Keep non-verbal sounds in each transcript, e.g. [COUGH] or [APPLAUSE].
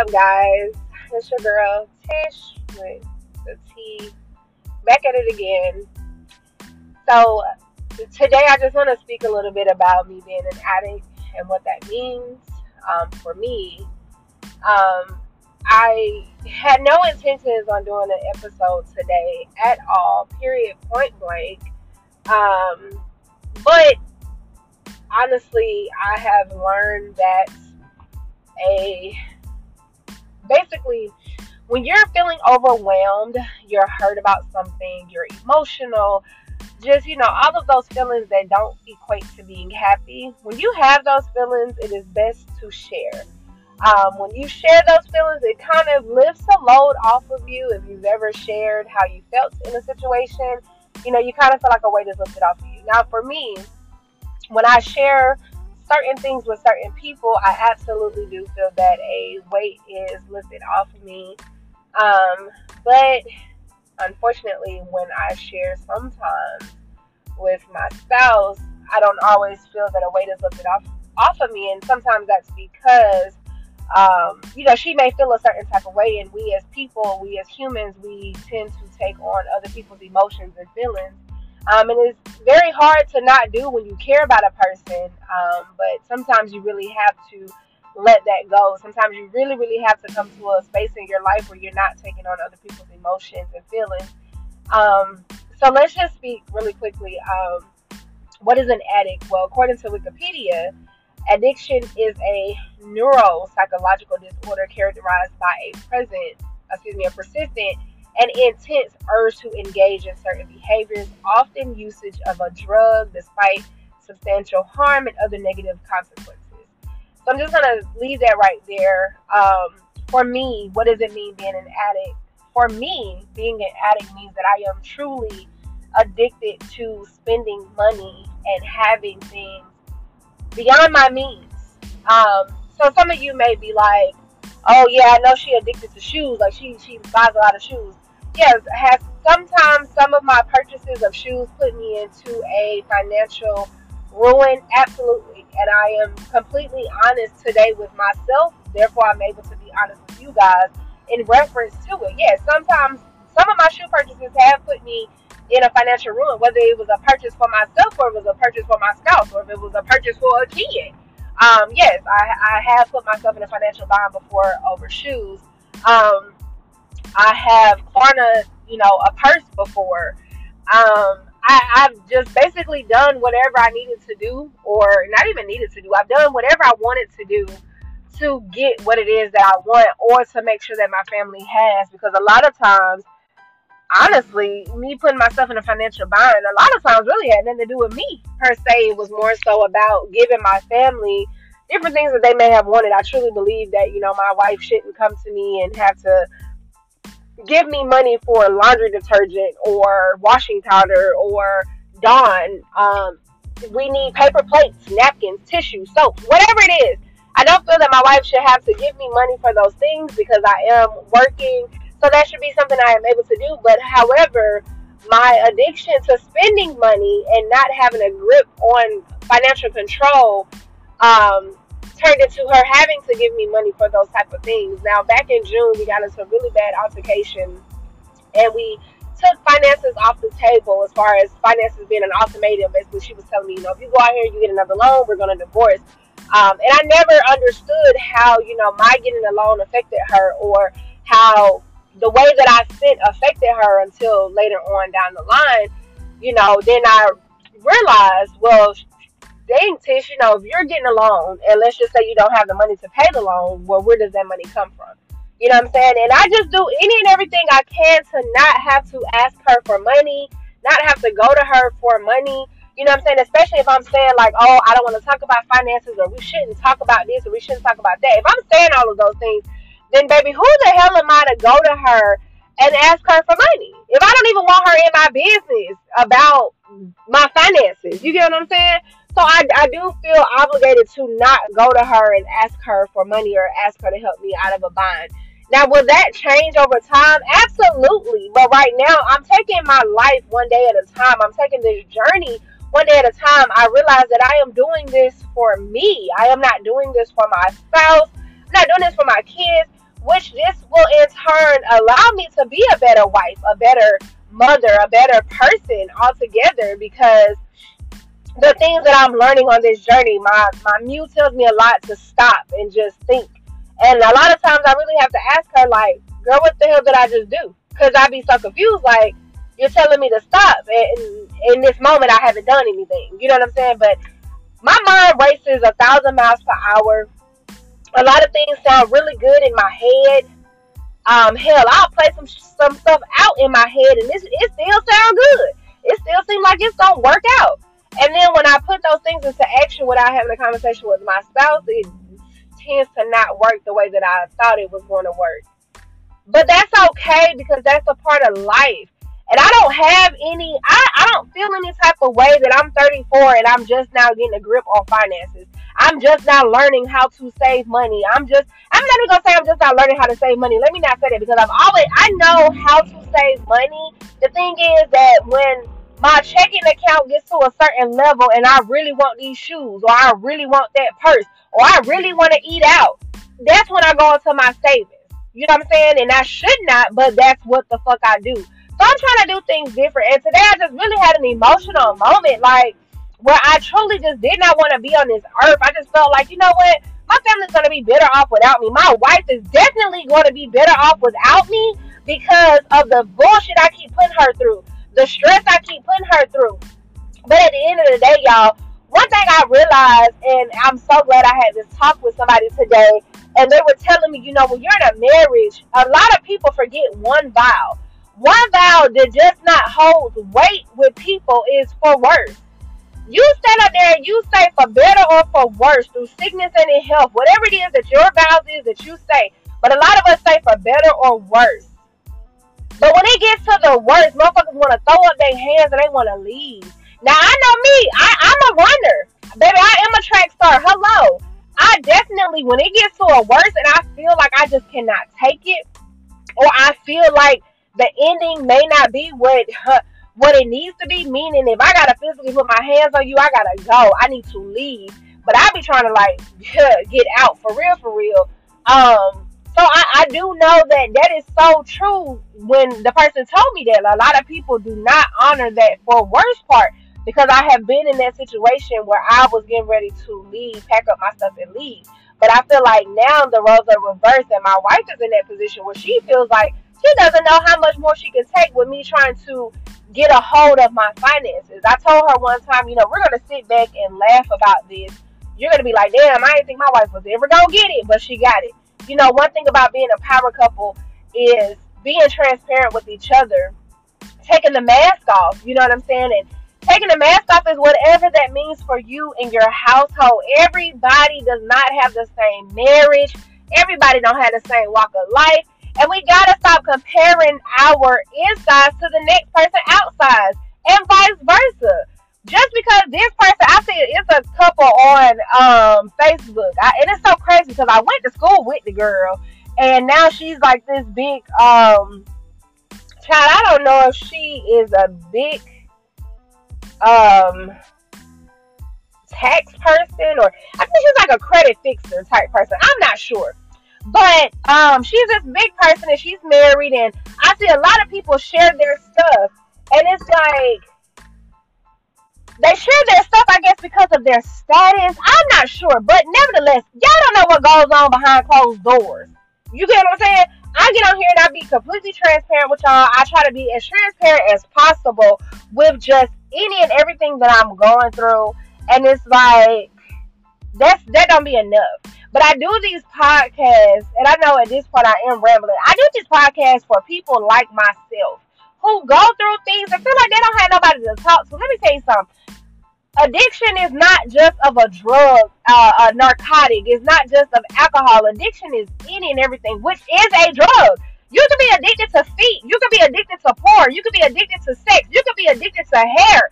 up, guys? It's your girl Tish with the T. Back at it again. So, today I just want to speak a little bit about me being an addict and what that means um, for me. Um, I had no intentions on doing an episode today at all, period, point blank. Um, but honestly, I have learned that a basically when you're feeling overwhelmed, you're hurt about something, you're emotional, just you know, all of those feelings that don't equate to being happy. When you have those feelings, it is best to share. Um, when you share those feelings, it kind of lifts a load off of you. If you've ever shared how you felt in a situation, you know, you kind of feel like a weight is lifted off of you. Now, for me, when I share certain things with certain people, I absolutely do feel that a weight is lifted off of me. Um, but unfortunately, when I share sometimes with my spouse, I don't always feel that a weight is lifted off off of me, and sometimes that's because um, you know she may feel a certain type of way, and we as people, we as humans, we tend to take on other people's emotions and feelings. Um, and it's very hard to not do when you care about a person, um, but sometimes you really have to let that go. Sometimes you really, really have to come to a space in your life where you're not taking on other people's emotions and feelings. Um, so let's just speak really quickly. Um, what is an addict? Well, according to Wikipedia, addiction is a neuropsychological disorder characterized by a present, excuse me, a persistent and intense urge to engage in certain behaviors, often usage of a drug despite substantial harm and other negative consequences. So I'm just gonna leave that right there. Um, for me, what does it mean being an addict? For me, being an addict means that I am truly addicted to spending money and having things beyond my means. Um, so some of you may be like, "Oh yeah, I know she addicted to shoes. Like she she buys a lot of shoes." Yes, has sometimes some of my purchases of shoes put me into a financial ruin? Absolutely. And I am completely honest today with myself. Therefore, I'm able to be honest with you guys in reference to it. Yes, sometimes some of my shoe purchases have put me in a financial ruin, whether it was a purchase for myself or it was a purchase for my spouse or if it was a purchase for a kid. Um, yes, I, I have put myself in a financial bind before over shoes. Um, I have a you know a purse before. Um, I, I've just basically done whatever I needed to do, or not even needed to do. I've done whatever I wanted to do to get what it is that I want, or to make sure that my family has. Because a lot of times, honestly, me putting myself in a financial bind, a lot of times really had nothing to do with me per se. It was more so about giving my family different things that they may have wanted. I truly believe that you know my wife shouldn't come to me and have to give me money for laundry detergent or washing powder or Dawn. Um, we need paper plates, napkins, tissue, soap, whatever it is. I don't feel that my wife should have to give me money for those things because I am working. So that should be something I am able to do. But however, my addiction to spending money and not having a grip on financial control um, turned into her having to give me money for those type of things. Now, back in June, we got into a really bad altercation, and we took finances off the table as far as finances being an ultimatum. Basically, she was telling me, you know, if you go out here, you get another loan, we're going to divorce. Um, and I never understood how, you know, my getting a loan affected her or how the way that I spent affected her until later on down the line. You know, then I realized, well, dang, Tish, you know, if you're getting a loan and let's just say you don't have the money to pay the loan, well, where does that money come from? You know what I'm saying? And I just do any and everything I can to not have to ask her for money, not have to go to her for money. You know what I'm saying? Especially if I'm saying like, oh, I don't want to talk about finances or we shouldn't talk about this or we shouldn't talk about that. If I'm saying all of those things, then baby, who the hell am I to go to her and ask her for money? If I don't even want her in my business about my finances, you get what I'm saying? So I, I do feel obligated to not go to her and ask her for money or ask her to help me out of a bind. Now, will that change over time? Absolutely. But right now, I'm taking my life one day at a time. I'm taking this journey one day at a time. I realize that I am doing this for me. I am not doing this for my spouse. I'm not doing this for my kids. which this will in turn allow me to be a better wife, a better mother, a better person altogether because the things that I'm learning on this journey, my my muse tells me a lot to stop and just think. And a lot of times I really have to ask her like, girl, what the hell did I just do? Because I'd be so confused, like, you're telling me to stop. And in this moment, I haven't done anything. You know what I'm saying? But my mind races a thousand miles per hour. A lot of things sound really good in my head. Um, hell, I'll play some some stuff out in my head, and this it still sound good. It still seems like it's gonna work out. And then when I put those things into action without having a conversation with my spouse, it tends to not work the way that I thought it was going to work. But that's okay because that's a part of life. And I don't have any, I, I don't feel any type of way that I'm 34 and I'm just now getting a grip on finances. I'm just now learning how to save money. I'm just, I'm not even gonna say I'm just not learning how to save money. Let me not say that because I've always, I know how to save money. The thing is that when my checking account gets to a certain level and I really want these shoes or I really want that purse or I really want to eat out, that's when I go into my savings. You know what I'm saying? And I should not, but that's what the fuck I do. So I'm trying to do things different. And today I just really had an emotional moment, like where I truly just did not want to be on this earth. I just felt like, you know what? My family's gonna be better off without me. My wife is definitely going to be better off without me because of the bullshit I keep putting her through, the stress I keep putting her through. But at the end of the day, y'all, one thing I realized, and I'm so glad I had this talk with somebody today, and they were telling me, you know, when you're in a marriage, a lot of people forget one vow. One vow that just not holds weight with people is for worse. You stand up there and you say for better or for worse, through sickness and in health, whatever it is that your vows is that you say. But a lot of us say for better or worse. But when it gets to the worst, motherfuckers want to throw up their hands and they want to leave. Now I know me, I, I'm a runner. Baby, I am a track star. Hello. I definitely, when it gets to a worse and I feel like I just cannot take it, or I feel like the ending may not be what what it needs to be. Meaning, if I gotta physically put my hands on you, I gotta go. I need to leave. But I be trying to like [LAUGHS] get out for real, for real. Um, so I, I do know that that is so true. When the person told me that, a lot of people do not honor that for worst part because I have been in that situation where I was getting ready to leave, pack up my stuff, and leave. But I feel like now the roles are reversed, and my wife is in that position where she feels like she doesn't know how much more she can take with me trying to get a hold of my finances. I told her one time, you know, we're gonna sit back and laugh about this. You're gonna be like, damn, I didn't think my wife was ever gonna get it, but she got it. You know, one thing about being a power couple is being transparent with each other, taking the mask off. You know what I'm saying? And taking the mask off is whatever that means for you in your household. Everybody does not have the same marriage. Everybody don't have the same walk of life. And we gotta stop comparing our insides to the next person outside and vice versa. Just because this person, I see it's a couple on um, Facebook, I, and it's so crazy because I went to school with the girl, and now she's like this big um child. I don't know if she is a big um tax person or I think she's like a credit fixer type person. I'm not sure. But um she's this big person and she's married and I see a lot of people share their stuff and it's like they share their stuff I guess because of their status. I'm not sure, but nevertheless, y'all don't know what goes on behind closed doors. You get what I'm saying? I get on here and I be completely transparent with y'all. I try to be as transparent as possible with just any and everything that I'm going through. And it's like that's that don't be enough. But I do these podcasts, and I know at this point I am rambling. I do these podcasts for people like myself who go through things and feel like they don't have nobody to talk to. Let me tell you something. Addiction is not just of a drug, uh, a narcotic. It's not just of alcohol. Addiction is any and everything, which is a drug. You can be addicted to feet. You can be addicted to porn. You can be addicted to sex. You can be addicted to hair.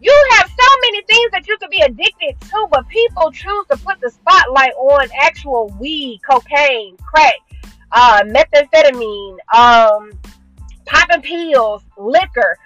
You have so many things that you could be addicted to, but people choose to put the spotlight on actual weed, cocaine, crack, uh, methamphetamine, um, popping pills, liquor,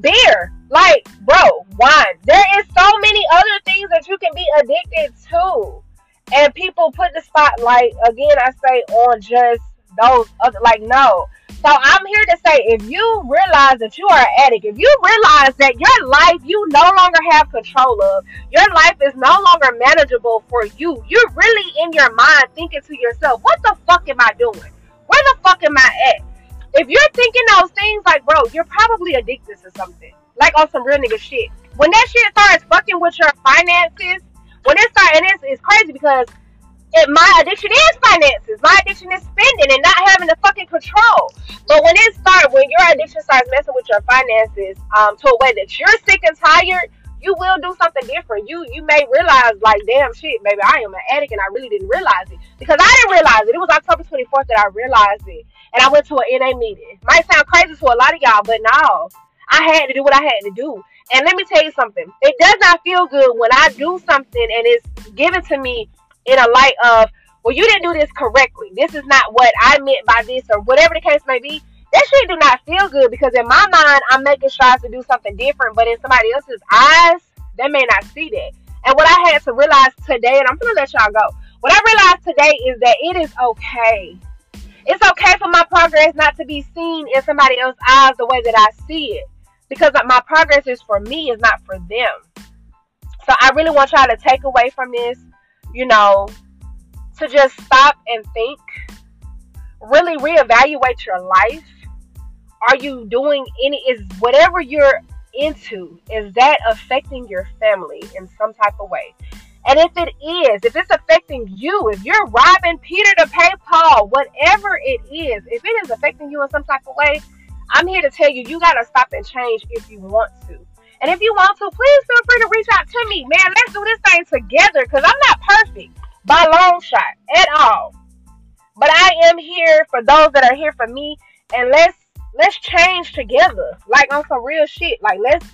beer. Like, bro, wine. There is so many other things that you can be addicted to. And people put the spotlight, again, I say, on just those other like no. So I'm here to say if you realize that you are an addict, if you realize that your life you no longer have control of, your life is no longer manageable for you, you're really in your mind thinking to yourself, what the fuck am I doing? Where the fuck am I at? If you're thinking those things like, bro, you're probably addicted to something. Like on some real nigga shit. When that shit starts fucking with your finances, when it starts, and it's, it's crazy because it, my addiction is finances. My addiction is spending and not having the fucking control. But when it starts, when your addiction starts messing with your finances um, to a way that you're sick and tired, you will do something different. You you may realize like, damn shit, baby, I am an addict and I really didn't realize it because I didn't realize it. It was October 24th that I realized it, and I went to an NA meeting. Might sound crazy to a lot of y'all, but no, I had to do what I had to do. And let me tell you something. It does not feel good when I do something and it's given to me in a light of, well, you didn't do this correctly. This is not what I meant by this, or whatever the case may be. That shit do not feel good because in my mind, I'm making strides to do something different, but in somebody else's eyes, they may not see that. And what I had to realize today, and I'm gonna let y'all go. What I realized today is that it is okay. It's okay for my progress not to be seen in somebody else's eyes the way that I see it. Because my progress is for me, is not for them. So I really want y'all to take away from this you know, to just stop and think, really reevaluate your life. Are you doing any, is whatever you're into, is that affecting your family in some type of way? And if it is, if it's affecting you, if you're robbing Peter to pay Paul, whatever it is, if it is affecting you in some type of way, I'm here to tell you, you got to stop and change if you want to. And if you want to, please feel free to reach out to me. Man, let's do this thing together because I'm not perfect by long shot at all. But I am here for those that are here for me and let's let's change together. Like on some real shit. Like let's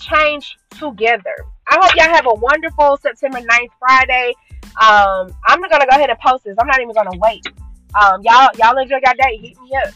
change together. I hope y'all have a wonderful September 9th Friday. Um, I'm gonna go ahead and post this. I'm not even gonna wait. Um, y'all y'all enjoy your day. Hit me up.